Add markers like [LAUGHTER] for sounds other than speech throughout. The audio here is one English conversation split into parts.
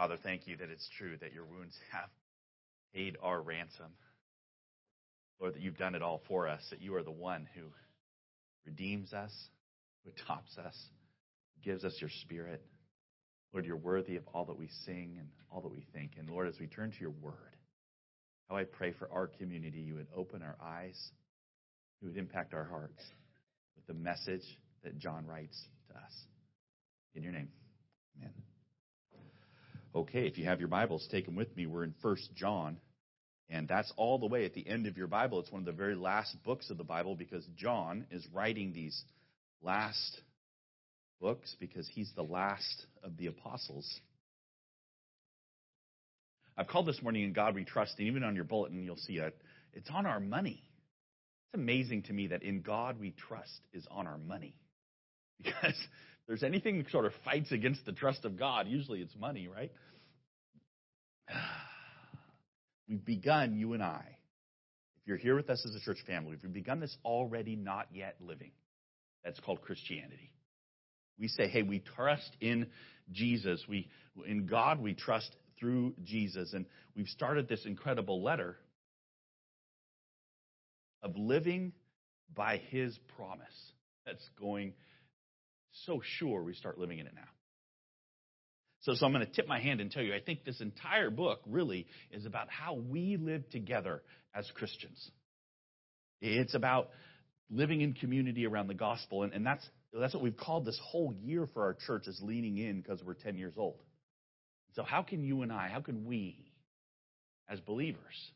Father, thank you that it's true that your wounds have paid our ransom. Lord, that you've done it all for us, that you are the one who redeems us, who adopts us, gives us your spirit. Lord, you're worthy of all that we sing and all that we think. And Lord, as we turn to your word, how I pray for our community, you would open our eyes, you would impact our hearts with the message that John writes to us. In your name, amen. Okay, if you have your Bibles, take them with me. We're in First John, and that's all the way at the end of your Bible. It's one of the very last books of the Bible because John is writing these last books because he's the last of the apostles. I've called this morning in God we trust, and even on your bulletin you'll see it. It's on our money. It's amazing to me that in God we trust is on our money. [LAUGHS] Because there's anything that sort of fights against the trust of God, usually it's money, right? [SIGHS] We've begun, you and I, if you're here with us as a church family, we've begun this already not yet living. That's called Christianity. We say, hey, we trust in Jesus. We, in God, we trust through Jesus. And we've started this incredible letter of living by his promise. That's going so sure we start living in it now. So, so I'm going to tip my hand and tell you, I think this entire book really is about how we live together as Christians. It's about living in community around the gospel, and, and that's that's what we've called this whole year for our church is leaning in because we're 10 years old. So how can you and I, how can we, as believers,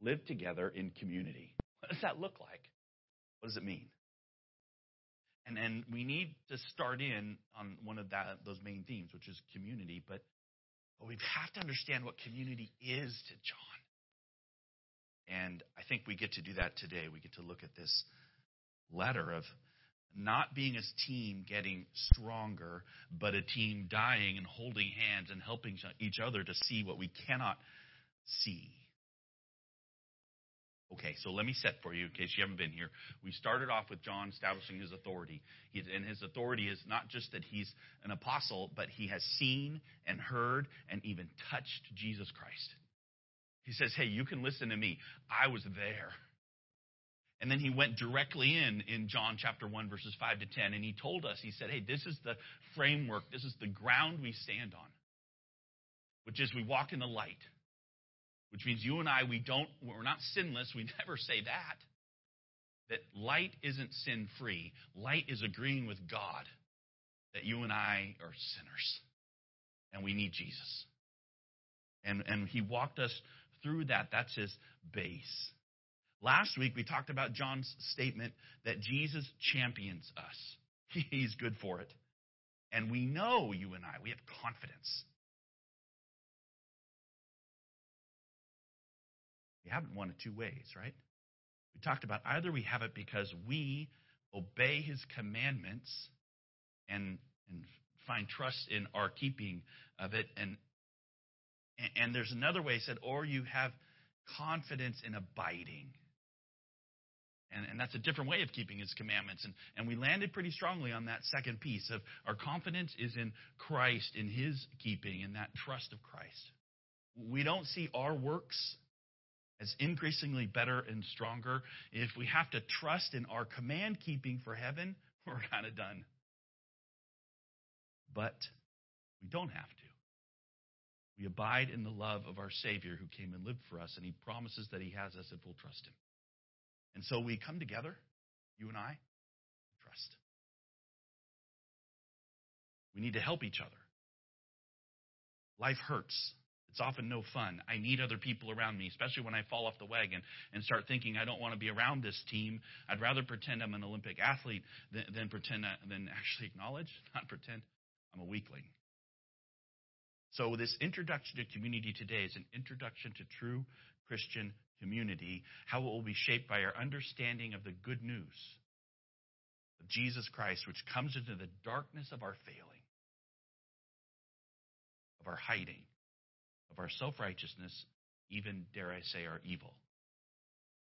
live together in community? What does that look like? What does it mean? And and we need to start in on one of that those main themes, which is community, but, but we have to understand what community is to John. And I think we get to do that today. We get to look at this letter of not being a team getting stronger, but a team dying and holding hands and helping each other to see what we cannot see. Okay, so let me set for you in case you haven't been here. We started off with John establishing his authority. He's, and his authority is not just that he's an apostle, but he has seen and heard and even touched Jesus Christ. He says, Hey, you can listen to me. I was there. And then he went directly in in John chapter 1, verses 5 to 10, and he told us, he said, Hey, this is the framework, this is the ground we stand on, which is we walk in the light, which means you and I, we don't, we're not sinless. We [LAUGHS] never say that. That light isn't sin free. Light is agreeing with God that you and I are sinners and we need Jesus. And, and he walked us through that. That's his base. Last week, we talked about John's statement that Jesus champions us. [LAUGHS] He's good for it. And we know, you and I, we have confidence. We haven't one of two ways, right? We talked about either we have it because we obey his commandments and, and find trust in our keeping of it. And, and there's another way, said, or you have confidence in abiding. And, and, that's a different way of keeping his commandments. And, and we landed pretty strongly on that second piece of our confidence is in Christ, in his keeping, in that trust of Christ. We don't see our works as increasingly better and stronger. If we have to trust in our command keeping for heaven, [LAUGHS] we're kind of done. But we don't have to. We abide in the love of our Savior who came and lived for us, and he promises that he has us if we'll trust him. And so we come together, you and I, trust. We need to help each other. Life hurts. It's often no fun. I need other people around me, especially when I fall off the wagon and start thinking I don't want to be around this team. I'd rather pretend I'm an Olympic athlete than, than pretend than actually acknowledge, [LAUGHS] not pretend I'm a weakling. So this introduction to community today is an introduction to true Christian community, how it will be shaped by our understanding of the good news of Jesus Christ, which comes into the darkness of our failing, of our hiding, of our self righteousness, even, dare I say, our evil.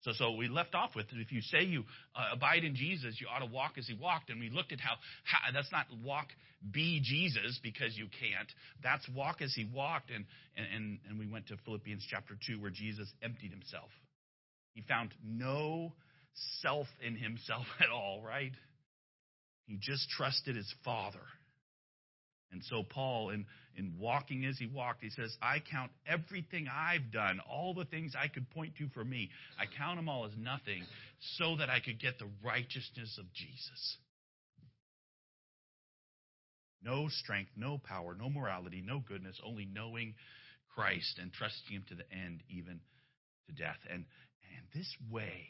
So, so we left off with if you say you uh, abide in Jesus, you ought to walk as he walked. And we looked at how, how that's not walk be Jesus because you can't. That's walk as he walked. And, and, and we went to Philippians chapter 2 where Jesus emptied himself. He found no self in himself [LAUGHS] at all, right? He just trusted his Father. And so, Paul, in, in walking as he walked, he says, I count everything I've done, all the things I could point to for me, I count them all as nothing so that I could get the righteousness of Jesus. No strength, no power, no morality, no goodness, only knowing Christ and trusting Him to the end, even to death. And, and this way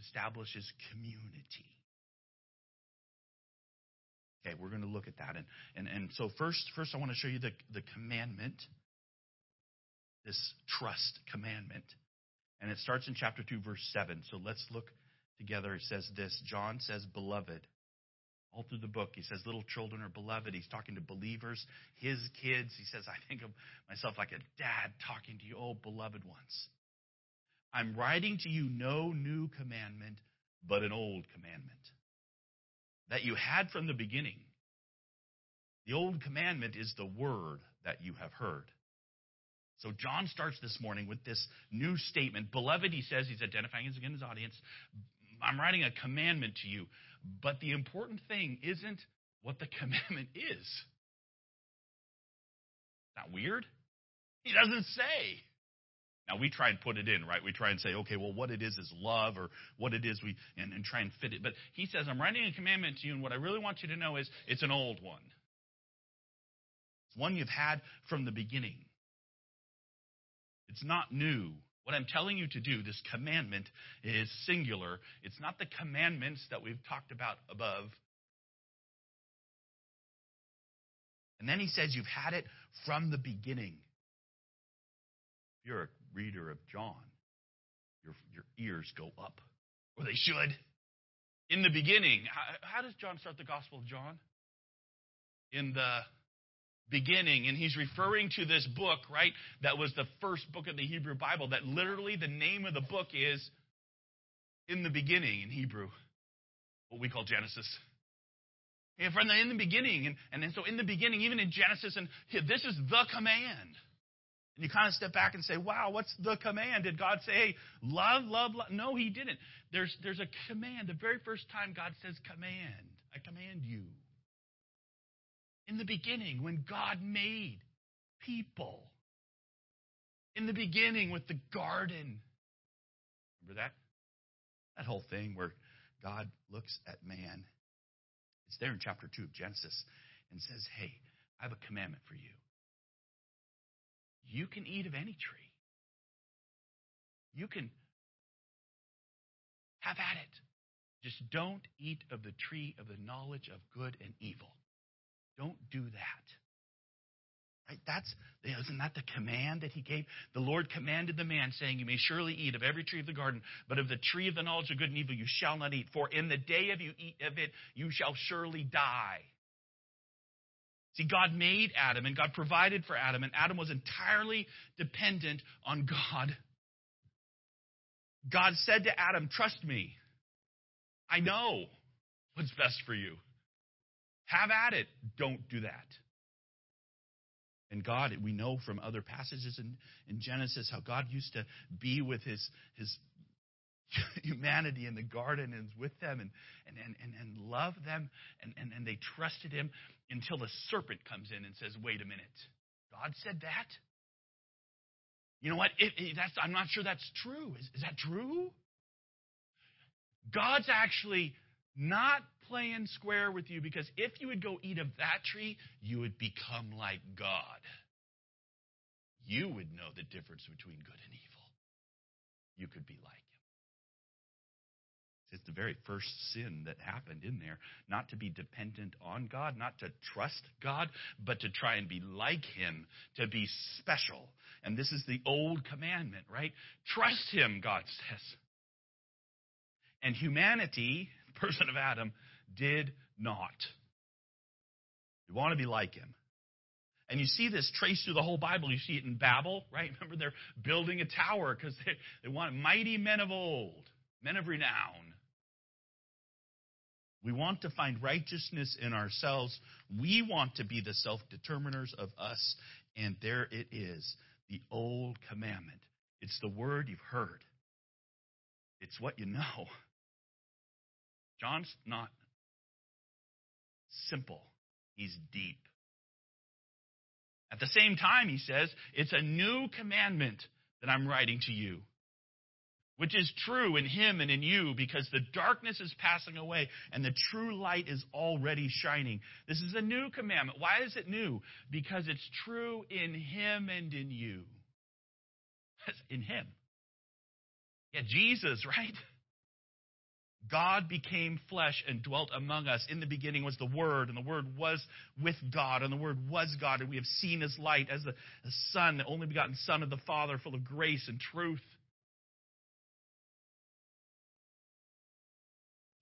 establishes community. Okay, we're going to look at that. And, and, and so first, first I want to show you the, the commandment, this trust commandment. And it starts in chapter 2, verse 7. So let's look together. It says this John says, Beloved. All through the book, he says, Little children are beloved. He's talking to believers, his kids. He says, I think of myself like a dad talking to you, oh, beloved ones. I'm writing to you no new commandment, but an old commandment that you had from the beginning. The old commandment is the word that you have heard. So John starts this morning with this new statement. Beloved, he says, he's identifying again his audience. I'm writing a commandment to you. But the important thing isn't what the [LAUGHS] commandment is. Not weird? He doesn't say. Now we try and put it in, right? We try and say, okay, well, what it is is love, or what it is we and, and try and fit it. But he says, I'm writing a commandment to you, and what I really want you to know is it's an old one. It's one you've had from the beginning. It's not new. What I'm telling you to do, this commandment, is singular. It's not the commandments that we've talked about above. And then he says, You've had it from the beginning. You're a reader of John, your, your ears go up, or they should. In the beginning, how, how does John start the Gospel of John? In the beginning, and he's referring to this book, right? That was the first book of the Hebrew Bible, that literally the name of the book is in the beginning in Hebrew, what we call Genesis. And from the in the beginning, and, and so in the beginning, even in Genesis, and this is the command. And you kind of step back and say, wow, what's the command? Did God say, hey, love, love, love? No, he didn't. There's, there's a command. The very first time God says command, I command you. In the beginning, when God made people. In the beginning with the garden. Remember that? That whole thing where God looks at man. It's there in chapter 2 of Genesis and says, hey, I have a commandment for you. You can eat of any tree. You can have at it. Just don't eat of the tree of the knowledge of good and evil. Don't do that. Right? That's isn't that the command that he gave? The Lord commanded the man, saying, You may surely eat of every tree of the garden, but of the tree of the knowledge of good and evil you shall not eat, for in the day of you eat of it you shall surely die. See, God made Adam and God provided for Adam, and Adam was entirely dependent on God. God said to Adam, Trust me. I know what's best for you. Have at it. Don't do that. And God, we know from other passages in, in Genesis how God used to be with his, his [LAUGHS] humanity in the garden and with them and, and, and, and, love them and, and, and they trusted him until the serpent comes in and says, wait a minute. God said that? You know what? It, it, that's, I'm not sure that's true. Is, is that true? God's actually not playing square with you because if you would go eat of that tree, you would become like God. You would know the difference between good and evil. You could be like it's the very first sin that happened in there. Not to be dependent on God, not to trust God, but to try and be like Him, to be special. And this is the old commandment, right? Trust Him, God says. And humanity, [LAUGHS] person of Adam, did not. You want to be like Him. And you see this traced through the whole Bible. You see it in Babel, right? [LAUGHS] Remember, they're building a tower because they, they want mighty men of old men of renown. We want to find righteousness in ourselves. We want to be the self determiners of us. And there it is, the old commandment. It's the word you've heard, it's what you know. John's not simple, he's deep. At the same time, he says, it's a new commandment that I'm writing to you which is true in him and in you because the darkness is passing away and the true light is already shining. This is a new commandment. Why is it new? Because it's true in him and in you. in him. Yeah, Jesus, [LAUGHS] right? God became flesh and dwelt among us. In the beginning was the Word, and the Word was with God, and the Word was God, and we have seen His light as the, the Son, the only begotten Son of the Father, full of grace and truth.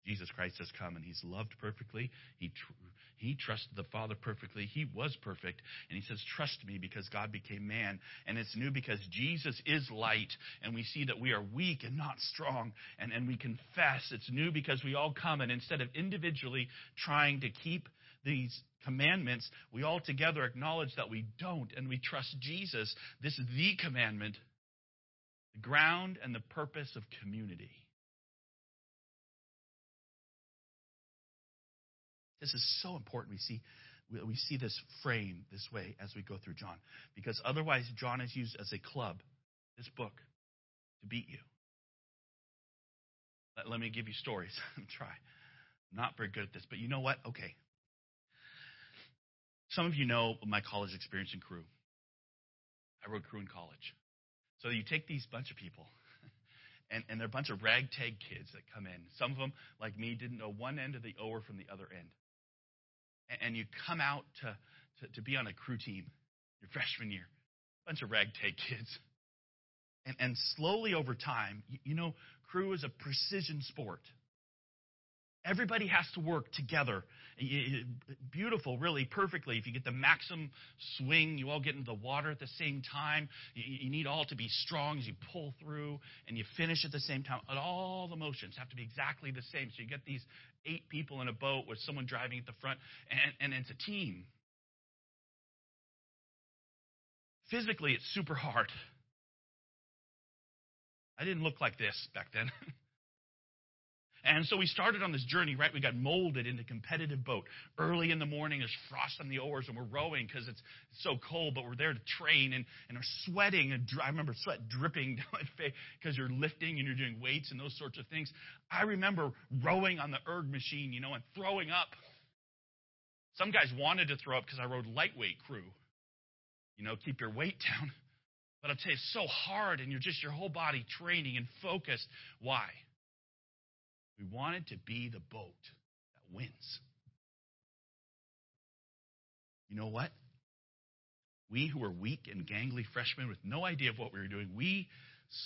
Jesus Christ has come and he's loved perfectly. He, tr- he trusted the Father perfectly. He was perfect. And he says, Trust me because God became man. And it's new because Jesus is light. And we see that we are weak and not strong. And, and we confess. It's new because we all come. And instead of individually trying to keep these commandments, we all together acknowledge that we don't. And we trust Jesus. This is the commandment, the ground and the purpose of community. This is so important. We see, we see this frame this way as we go through John. Because otherwise, John is used as a club, this book, to beat you. Let, let me give you stories. [LAUGHS] Try. I'm not very good at this, but you know what? Okay. Some of you know my college experience in crew. I wrote crew in college. So you take these bunch of people, [LAUGHS] and, and they're a bunch of ragtag kids that come in. Some of them, like me, didn't know one end of the oar from the other end and you come out to, to, to be on a crew team your freshman year, a bunch of ragtag kids. And, and slowly over time, you, you know, crew is a precision sport. Everybody has to work together. Beautiful, really, perfectly. If you get the maximum swing, you all get into the water at the same time. You need all to be strong as you pull through and you finish at the same time. All the motions have to be exactly the same. So you get these eight people in a boat with someone driving at the front, and, and it's a team. Physically, it's super hard. I didn't look like this back then. [LAUGHS] And so we started on this journey, right? We got molded into competitive boat. Early in the morning, there's frost on the oars, and we're rowing because it's so cold, but we're there to train and, and are sweating. And I remember sweat dripping [LAUGHS] down my face because you're lifting and you're doing weights and those sorts of things. I remember rowing on the erg machine, you know, and throwing up. Some guys wanted to throw up because I rowed lightweight crew. You know, keep your weight [LAUGHS] down. But I'll tell you, it's so hard, and you're just your whole body training and focused. Why? We wanted to be the boat that wins. You know what? We who were weak and gangly freshmen with no idea of what we were doing, we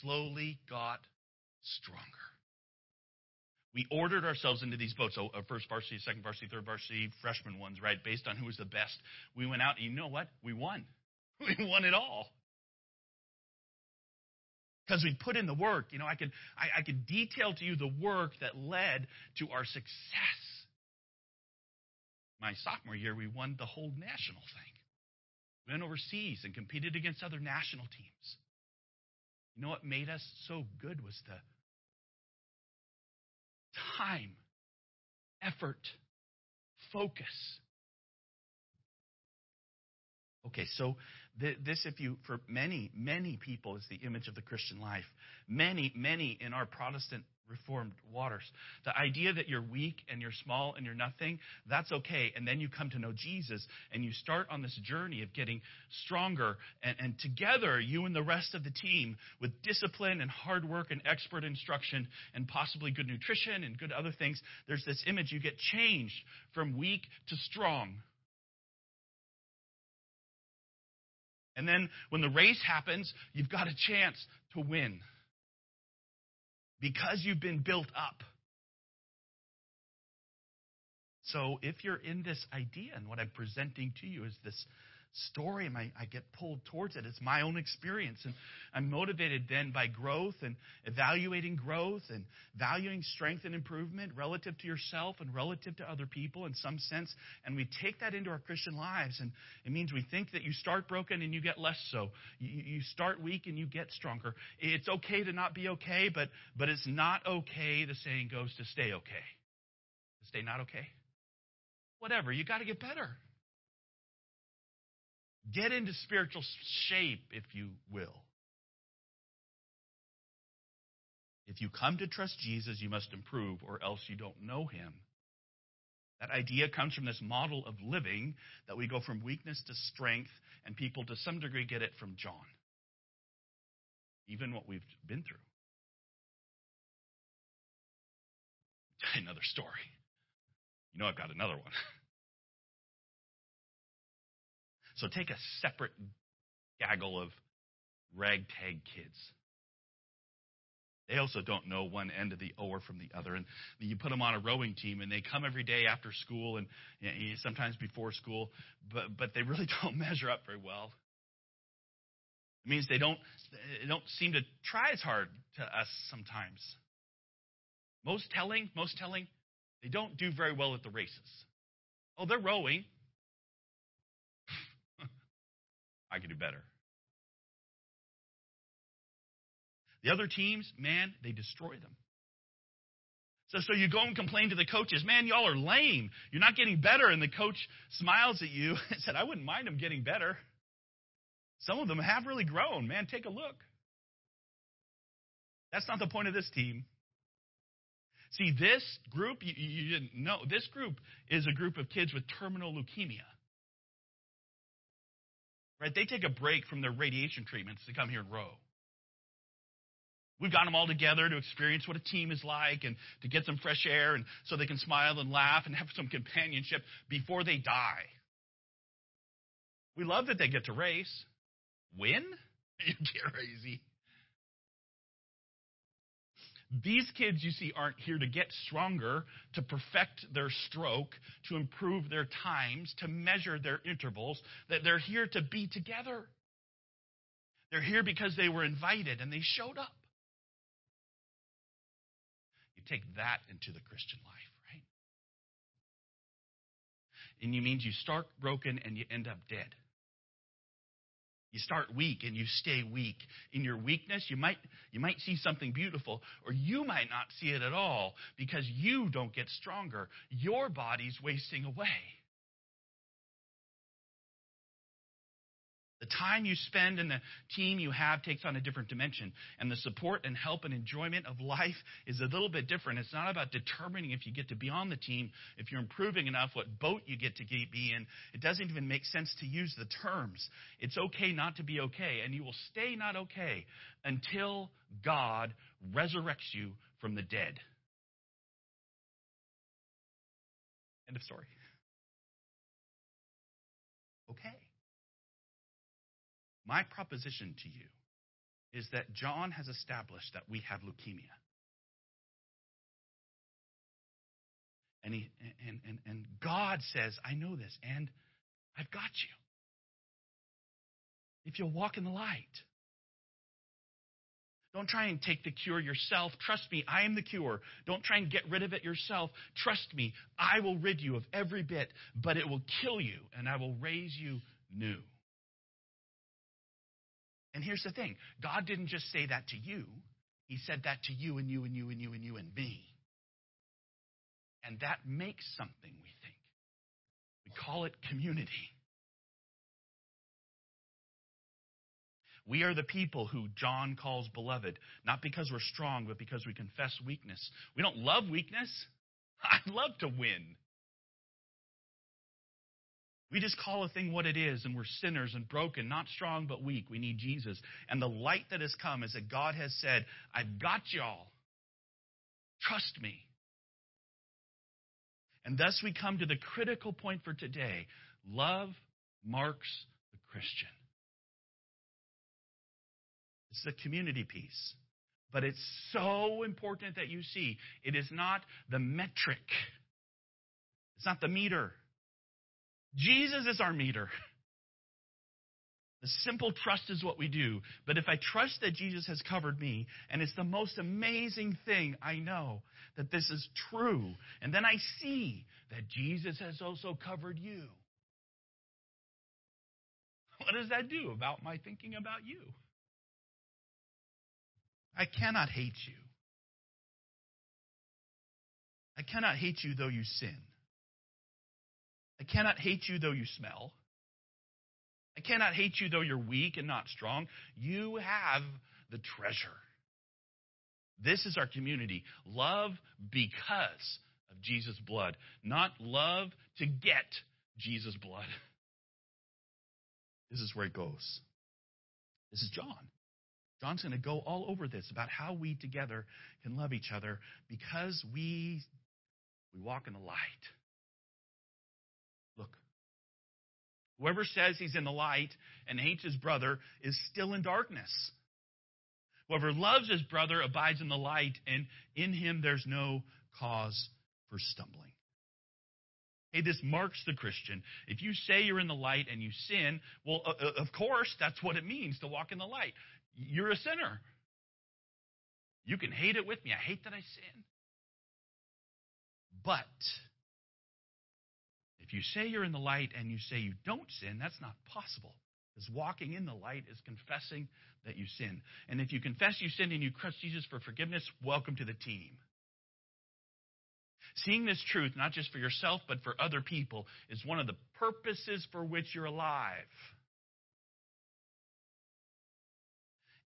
slowly got stronger. We ordered ourselves into these boats, so uh, first varsity, second varsity, third varsity, freshman ones, right, based on who was the best. We went out, and you know what? We won. [LAUGHS] We won it all because we put in the work. You know, I could I, I could detail to you the work that led to our success. My sophomore year, we won the whole national thing. We went overseas and competed against other national teams. You know what made us so good was the time, effort, focus. Okay, so this, if you, for many, many people, is the image of the Christian life. Many, many in our Protestant Reformed waters. The idea that you're weak and you're small and you're nothing, that's okay. And then you come to know Jesus and you start on this journey of getting stronger. And, and together, you and the rest of the team, with discipline and hard work and expert instruction and possibly good nutrition and good other things, there's this image you get changed from weak to strong And then when the race happens, you've got a chance to win because you've been built up. So if you're in this idea, and what I'm presenting to you is this, story and I, I get pulled towards it. It's my own experience. And I'm motivated then by growth and evaluating growth and valuing strength and improvement relative to yourself and relative to other people in some sense. And we take that into our Christian lives. And it means we think that you start broken and you get less so. You, you start weak and you get stronger. It's okay to not be okay, but, but it's not okay, the saying goes, to stay okay. To stay not okay. Whatever. You got to get better. Get into spiritual shape, if you will. If you come to trust Jesus, you must improve, or else you don't know him. That idea comes from this model of living that we go from weakness to strength, and people to some degree get it from John. Even what we've been through. [LAUGHS] Another story. You know, I've got another one. [LAUGHS] So take a separate gaggle of ragtag kids. They also don't know one end of the oar from the other. And you put them on a rowing team, and they come every day after school and sometimes before school, but, but they really [LAUGHS] don't measure up very well. It means they don't, they don't seem to try as hard to us sometimes. Most telling, most telling, they don't do very well at the races. Oh, they're rowing. I could do better. The other teams, man, they destroy them. So, so you go and complain to the coaches, man, y'all are lame. You're not getting better. And the coach smiles at you [LAUGHS] and said, I wouldn't mind them getting better. Some of them have really grown. Man, take a look. That's not the point of this team. See, this group, you, you didn't know, this group is a group of kids with terminal leukemia. Right? They take a break from their radiation treatments to come here and row. We've got them all together to experience what a team is like and to get some fresh air and so they can smile and laugh and have some companionship before they die. We love that they get to race. Win? [LAUGHS] You get crazy. These kids, you see, aren't here to get stronger, to perfect their stroke, to improve their times, to measure their intervals. That they're here to be together. They're here because they were invited and they showed up. You take that into the Christian life, right? And you means you start broken and you end up dead. You start weak and you stay weak. In your weakness, you might, you might see something beautiful, or you might not see it at all because you don't get stronger. Your body's wasting away. The time you spend and the team you have takes on a different dimension. And the support and help and enjoyment of life is a little bit different. It's not about determining if you get to be on the team, if you're improving enough, what boat you get to be in. It doesn't even make sense to use the terms. It's okay not to be okay. And you will stay not okay until God resurrects you from the dead. End of story. Okay. My proposition to you is that John has established that we have leukemia. And, he, and, and, and God says, I know this, and I've got you. If you'll walk in the light. Don't try and take the cure yourself. Trust me, I am the cure. Don't try and get rid of it yourself. Trust me, I will rid you of every bit, but it will kill you, and I will raise you new. And here's the thing God didn't just say that to you, He said that to you and you and you and you and you and me. And that makes something, we think. We call it community. We are the people who John calls beloved, not because we're strong, but because we confess weakness. We don't love weakness. [LAUGHS] I love to win. We just call a thing what it is, and we're sinners and broken, not strong but weak. We need Jesus. And the light that has come is that God has said, I've got y'all. Trust me. And thus we come to the critical point for today love marks the Christian. It's the community piece. But it's so important that you see it is not the metric, it's not the meter. Jesus is our meter. The simple trust is what we do. But if I trust that Jesus has covered me, and it's the most amazing thing I know that this is true, and then I see that Jesus has also covered you, what does that do about my thinking about you? I cannot hate you. I cannot hate you though you sin. I cannot hate you though you smell. I cannot hate you though you're weak and not strong. You have the treasure. This is our community. Love because of Jesus' blood, not love to get Jesus' blood. This is where it goes. This is John. John's going to go all over this about how we together can love each other because we we walk in the light. Whoever says he's in the light and hates his brother is still in darkness. Whoever loves his brother abides in the light, and in him there's no cause for stumbling. Hey, this marks the Christian. If you say you're in the light and you sin, well, of course, that's what it means to walk in the light. You're a sinner. You can hate it with me. I hate that I sin. But if you say you're in the light and you say you don't sin, that's not possible. Because walking in the light is confessing that you sin. And if you confess you sin and you trust Jesus for forgiveness, welcome to the team. Seeing this truth, not just for yourself, but for other people, is one of the purposes for which you're alive.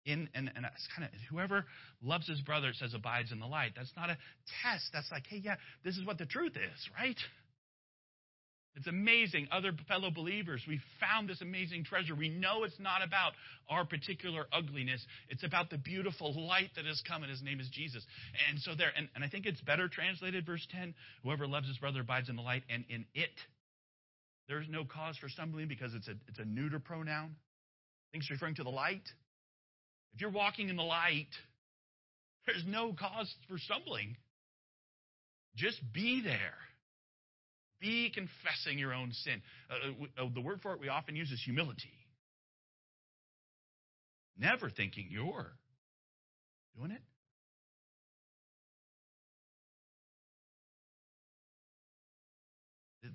In, and, and it's kind of whoever loves his brother says abides in the light. That's not a test. That's like, hey, yeah, this is what the truth is, right? It's amazing. Other fellow believers, we found this amazing treasure. We know it's not about our particular ugliness. It's about the beautiful light that has come, and his name is Jesus. And so there, and, and I think it's better translated, verse 10 whoever loves his brother abides in the light, and in it there's no cause for stumbling because it's a, it's a neuter pronoun. It's referring to the light. If you're walking in the light, there's no cause for stumbling. Just be there. Be confessing your own sin. Uh, uh, the word for it we often use is humility. Never thinking you're doing it.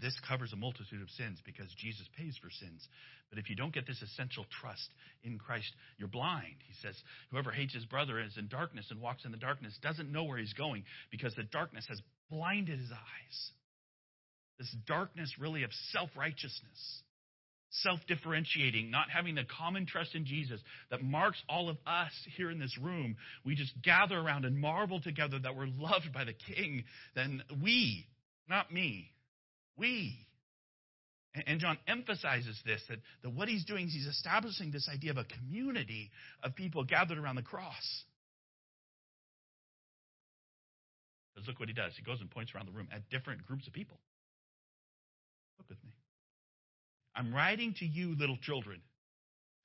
This covers a multitude of sins because Jesus pays for sins. But if you don't get this essential trust in Christ, you're blind. He says, Whoever hates his brother is in darkness and walks in the darkness doesn't know where he's going because the darkness has blinded his eyes this darkness really of self righteousness, self differentiating, not having the common trust in Jesus that marks all of us here in this room. We just gather around and marvel together that we're loved by the King. Then we, not me, we. And John emphasizes this that, that what he's doing is he's establishing this idea of a community of people gathered around the cross. Because look what he does. He goes and points around the room at different groups of people. Look with me. I'm writing to you, little children,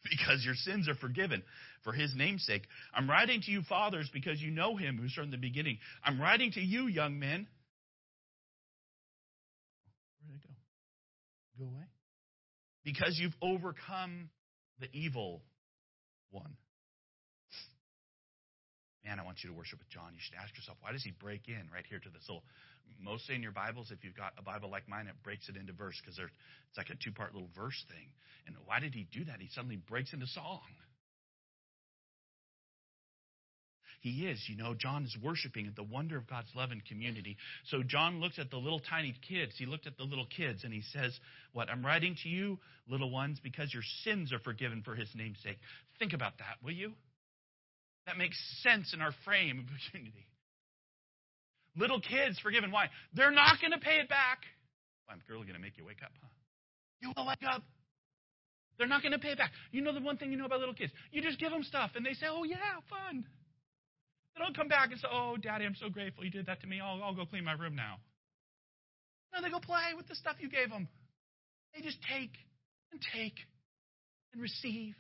because your sins are forgiven for his name's sake. I'm writing to you, fathers, because you know him who's from the beginning. I'm writing to you, young men. Where did go? Go away? Because you've overcome the evil one. Man, I want you to worship with John. You should ask yourself, why does he break in right here to this little mostly in your Bibles, if you've got a Bible like mine, it breaks it into verse because it's like a two part little verse thing. And why did he do that? He suddenly breaks into song. He is, you know, John is worshiping at the wonder of God's love and community. So John looks at the little tiny kids. He looked at the little kids and he says, What? I'm writing to you, little ones, because your sins are forgiven for his name's sake. Think about that, will you? That makes sense in our frame of [LAUGHS] community. Little kids forgiven. Why? They're not going to pay it back. I'm really going to make you wake up, huh? You will wake up. They're not going to pay it back. You know the one thing you know about little kids? You just give them stuff, and they say, oh, yeah, fun. They don't come back and say, oh, Daddy, I'm so grateful you did that to me. I'll, I'll go clean my room now. No, they go play with the stuff you gave them. They just take and take and receive.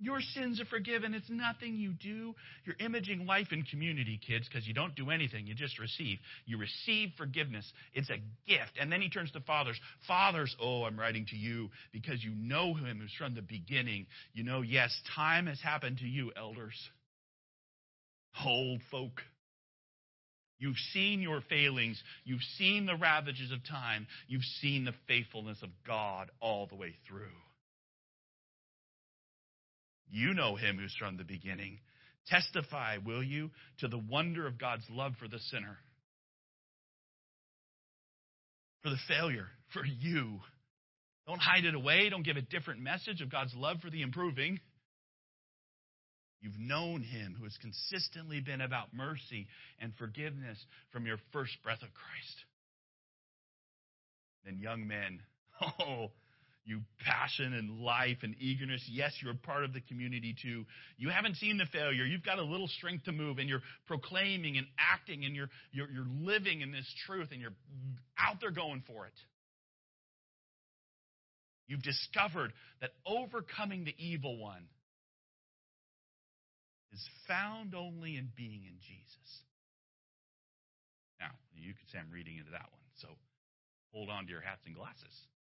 Your sins are forgiven. It's nothing you do. You're imaging life in community, kids, because you don't do anything. You just receive. You receive forgiveness. It's a gift. And then he turns to fathers. Fathers, oh, I'm writing to you because you know him who's from the beginning. You know, yes, time has happened to you, elders, old folk. You've seen your failings. You've seen the ravages of time. You've seen the faithfulness of God all the way through. You know him who's from the beginning. Testify, will you, to the wonder of God's love for the sinner, for the failure, for you. Don't hide it away. Don't give a different message of God's love for the improving. You've known him who has consistently been about mercy and forgiveness from your first breath of Christ. Then, young men, [LAUGHS] oh, you passion and life and eagerness. Yes, you're part of the community too. You haven't seen the failure. You've got a little strength to move, and you're proclaiming and acting, and you're, you're, you're living in this truth, and you're out there going for it. You've discovered that overcoming the evil one is found only in being in Jesus. Now, you could say I'm reading into that one, so hold on to your hats and glasses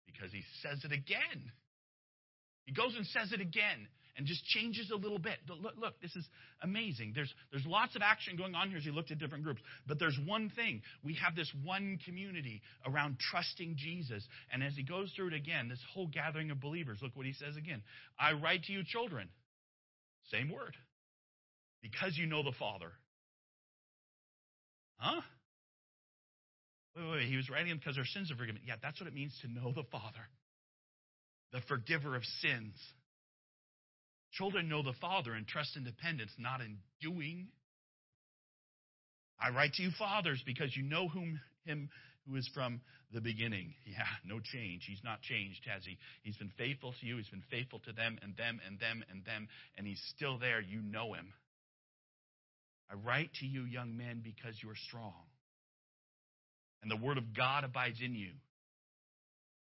because he says it again. He goes and says it again and just changes a little bit. Look, look, this is amazing. There's, there's lots of action going on here as he looked at different groups. But there's one thing. We have this one community around trusting Jesus. And as he goes through it again, this whole gathering of believers, look what he says again. I write to you, children. Same word. Because you know the Father. Huh? Wait, wait, wait. He was writing them because their sins are forgiven. Yeah, that's what it means to know the Father, the forgiver of sins. Children know the Father and trust in dependence, not in doing. I write to you, fathers, because you know whom him who is from the beginning. [LAUGHS] Yeah, no change. He's not changed, has he? He's been faithful to you. He's been faithful to them and them and them and them, and he's still there. You know him. I write to you, young men, because you're strong and the word of God abides in you,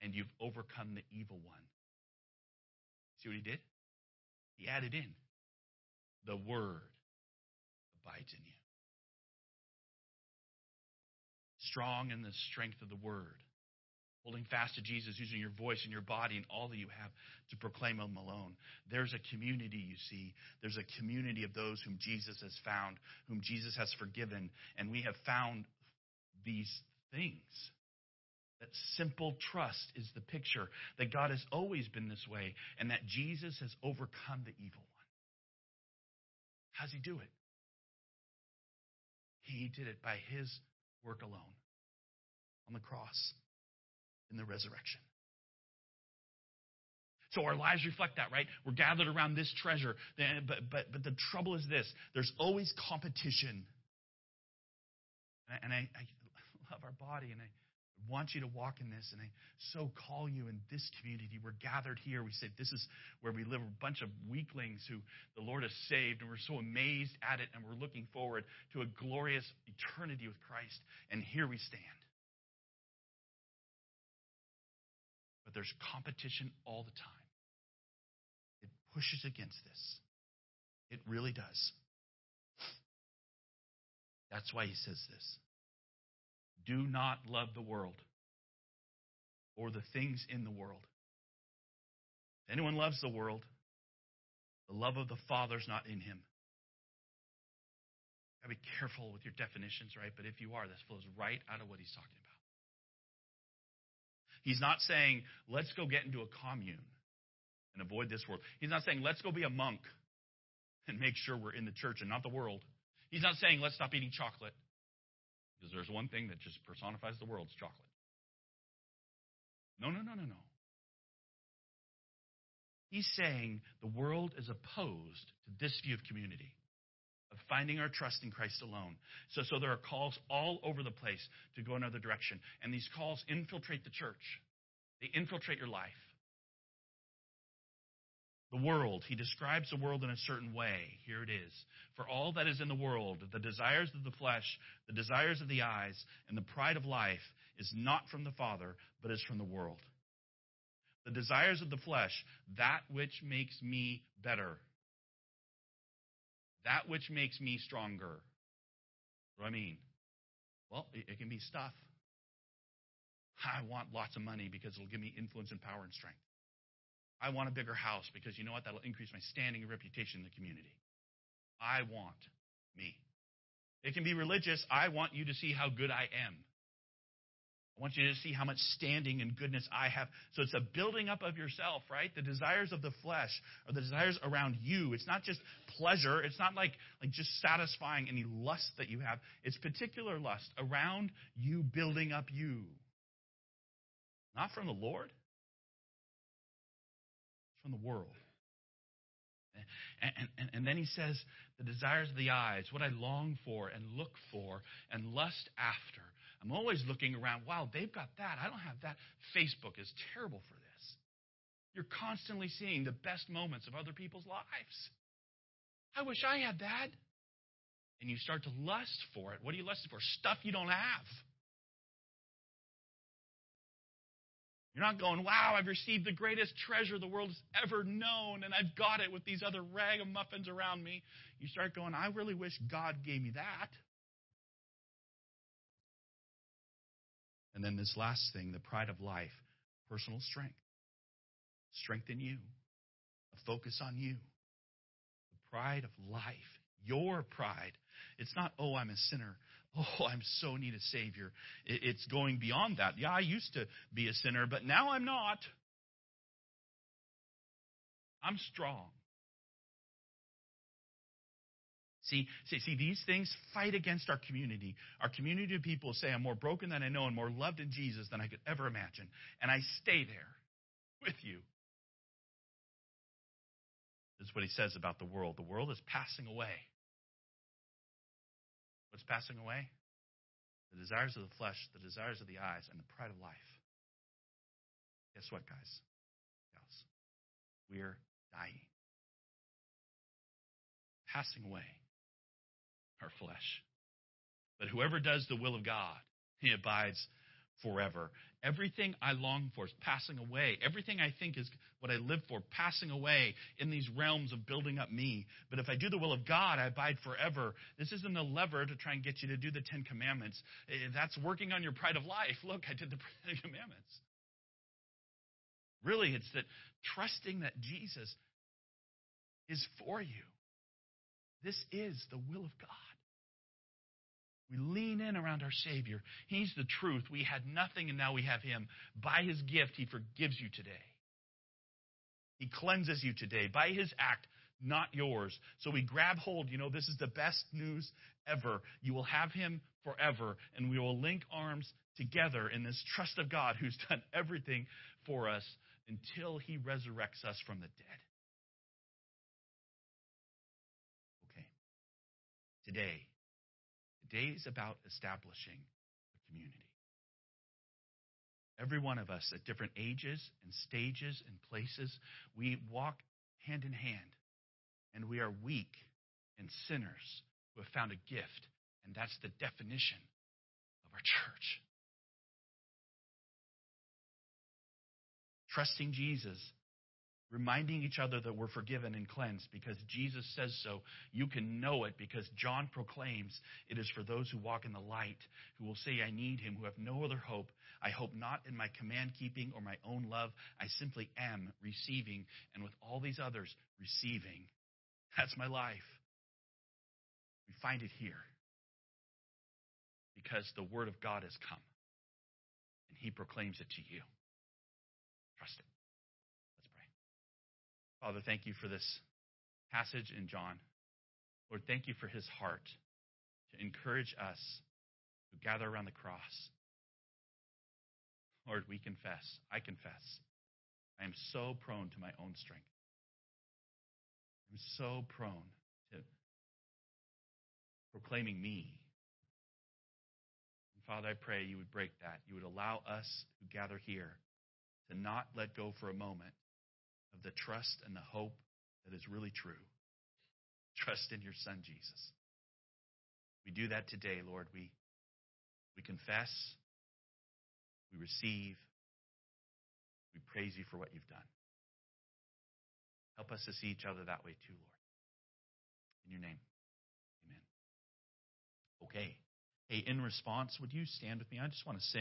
and you've overcome the evil one. See what he did? He added in the word abides in you. Strong in the strength of the word. Holding fast to Jesus, using your voice and your body and all that you have to proclaim Him alone. There's a community, you see. There's a community of those whom Jesus has found, whom Jesus has forgiven. And we have found these things. That simple trust is the picture that God has always been this way and that Jesus has overcome the evil one. How does he do it? He did it by his work alone on the cross in the resurrection. So our lives reflect that, right? We're gathered around this treasure. But, but, but the trouble is this there's always competition. And I, I, love our body, and I want you to walk in this, and I so call you in this community. We're gathered here. We say this is where we live. a bunch of weaklings who the Lord has saved, and we're so amazed at it, and we're looking forward to a glorious eternity with Christ. And here we stand. But there's competition all the time. It pushes against this. It really does. That's why he says this. Do not love the world or the things in the world. If anyone loves the world, the love of the Father's not in him. Gotta be careful with your definitions, right? But if you are, this flows right out of what he's talking about. He's not saying, let's go get into a commune and avoid this world. He's not saying, let's go be a monk and make sure we're in the church and not the world. He's not saying, let's stop eating chocolate. Because there's one thing that just personifies the world it's chocolate. No, no, no, no, no. He's saying the world is opposed to this view of community, of finding our trust in Christ alone. So, so there are calls all over the place to go another direction. And these calls infiltrate the church, they infiltrate your life the world. He describes the world in a certain way. Here it is. For all that is in the world, the desires of the flesh, the desires of the eyes, and the pride of life is not from the Father, but is from the world. The desires of the flesh, that which makes me better, That which makes me stronger. What do I mean? Well, it, can be stuff. I want lots of money because it'll give me influence and power and strength. I want a bigger house because you know what? That'll increase my standing and reputation in the community. I want me. It can be religious. I want you to see how good I am. I want you to see how much standing and goodness I have. So it's a building up of yourself, right? The desires of the flesh are the desires around you. It's not just pleasure. It's not like, like just satisfying any lust that you have. It's particular lust around you building up you. Not from the Lord. From the world. And, and, and, then he says, the desires of the eyes, what I long for and look for and lust after. I'm always looking around, wow, they've got that. I don't have that. Facebook is terrible for this. You're constantly seeing the best moments of other people's lives. I wish I had that. And you start to lust for it. What are you lusting for? Stuff you don't have. You're not going, wow, I've received the greatest treasure the world has ever known, and I've got it with these other ragamuffins around me. You start going, I really wish God gave me that. And then this last thing, the pride of life, personal strength. Strength in you, a focus on you. The pride of life, your pride. It's not, oh, I'm a sinner. Oh, I'm so need a Savior. It's going beyond that. Yeah, I used to be a sinner, but now I'm not. I'm strong. See, see, see, these things fight against our community. Our community of people say, I'm more broken than I know and more loved in Jesus than I could ever imagine. And I stay there with you. This is what he says about the world. The world is passing away. What's passing away? The desires of the flesh, the desires of the eyes, and the pride of life. Guess what, guys? Gals? We're dying. Passing away. Our flesh. But whoever does the will of God, he abides forever. Everything I long for is passing away. Everything I think is what I live for, passing away in these realms of building up me. But if I do the will of God, I abide forever. This isn't a lever to try and get you to do the Ten Commandments. Eh, that's working on your pride of life. Look, I did the [LAUGHS] Ten Commandments. Really, it's that trusting that Jesus is for you. This is the will of God. We lean in around our Savior. He's the truth. We had nothing and now we have Him. By His gift, He forgives you today. He cleanses you today. By His act, not yours. So we grab hold. You know, this is the best news ever. You will have Him forever, and we will link arms together in this trust of God who's [LAUGHS] done everything for us until He resurrects us from the dead. Okay. Today, Today is about establishing a community. Every one of us at different ages and stages and places, we walk hand in hand, and we are weak and sinners who have found a gift, and that's the definition of our church. Trusting Jesus reminding each other that we're forgiven and cleansed because Jesus says so. You can know it because John proclaims it is for those who walk in the light, who will say, I need him, who have no other hope. I hope not in my command keeping or my own love. I simply am receiving, and with all these others, receiving. That's my life. We find it here because the word of God has come, and he proclaims it to you. Trust it. Father, thank you for this passage in John. Lord, thank you for his heart to encourage us who gather around the cross. Lord, we confess, I confess, I am so prone to my own strength. I'm so prone to proclaiming me. And Father, I pray you would break that. You would allow us who gather here to not let go for a moment of the trust and the hope that is really true. Trust in your Son, Jesus. We do that today, Lord. We, we confess, we receive, we praise you for what you've done. Help us to see each other that way too, Lord. In your name. Amen. Okay. Hey, in response, would you stand with me? I just want to sing.